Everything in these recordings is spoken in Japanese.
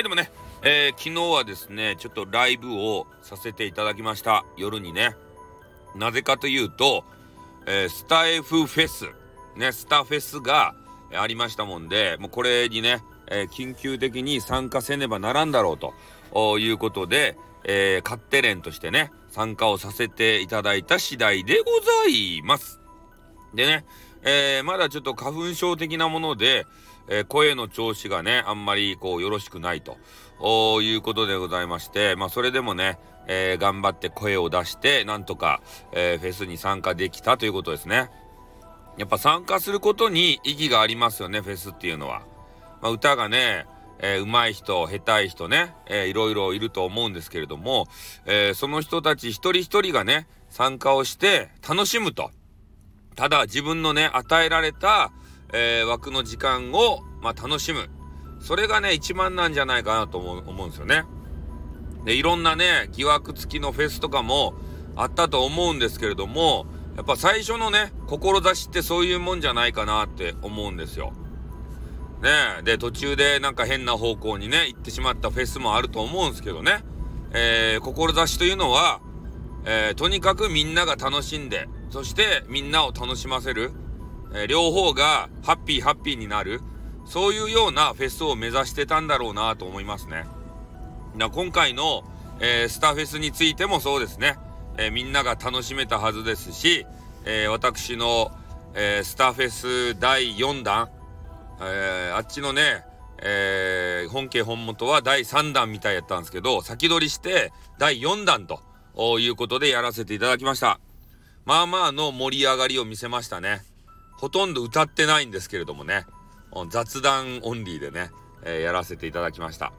はい、でもね、えー、昨日はですね、ちょっとライブをさせていただきました。夜にね。なぜかというと、えー、スタエフフェス、ね、スタフェスがありましたもんで、もうこれにね、えー、緊急的に参加せねばならんだろうということで、えー、勝手連としてね、参加をさせていただいた次第でございます。でね、えー、まだちょっと花粉症的なもので、えー、声の調子がね、あんまりこうよろしくないということでございまして、まあそれでもね、えー、頑張って声を出して、なんとか、えー、フェスに参加できたということですね。やっぱ参加することに意義がありますよね、フェスっていうのは。まあ、歌がね、えー、上手い人、下手い人ね、えー、いろいろいると思うんですけれども、えー、その人たち一人一人がね、参加をして楽しむと。ただ自分のね、与えられた、えー、枠の時間を、まあ、楽しむ。それがね、一番なんじゃないかなと思う思うんですよね。で、いろんなね、疑惑付きのフェスとかもあったと思うんですけれども、やっぱ最初のね、志ってそういうもんじゃないかなって思うんですよ。ねで、途中でなんか変な方向にね、行ってしまったフェスもあると思うんですけどね。えー、志というのは、えー、とにかくみんなが楽しんで、そしてみんなを楽しませる。え、両方がハッピーハッピーになる。そういうようなフェスを目指してたんだろうなと思いますね。だ今回の、えー、スターフェスについてもそうですね。えー、みんなが楽しめたはずですし、えー、私の、えスターフェス第4弾、えあっちのね、え本家本元は第3弾みたいやったんですけど、先取りして第4弾ということでやらせていただきました。まあまあの盛り上がりを見せましたね。ほとんど歌ってないんですけれどもね、雑談オンリーでね、えー、やらせていただきました。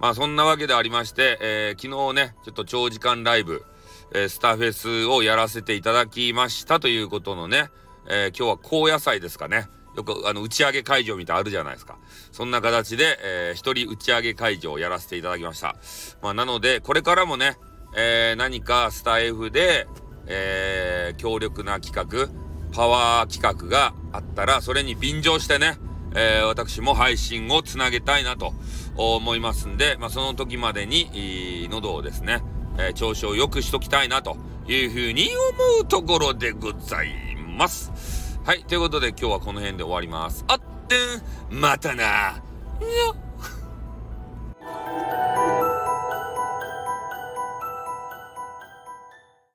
まあそんなわけでありまして、えー、昨日ね、ちょっと長時間ライブ、えー、スターフェスをやらせていただきましたということのね、え今日は高野菜ですかね。よくあの打ち上げ会場みたいあるじゃないですか。そんな形で、えー、一人打ち上げ会場をやらせていただきました。まあなので、これからもね、え、何かスタイフで、え、強力な企画、パワー企画があったら、それに便乗してね、えー、私も配信をつなげたいなと思いますんで、まあ、その時までに、喉をですね、えー、調子を良くしときたいなというふうに思うところでございます。はい、ということで今日はこの辺で終わります。あってん、またな。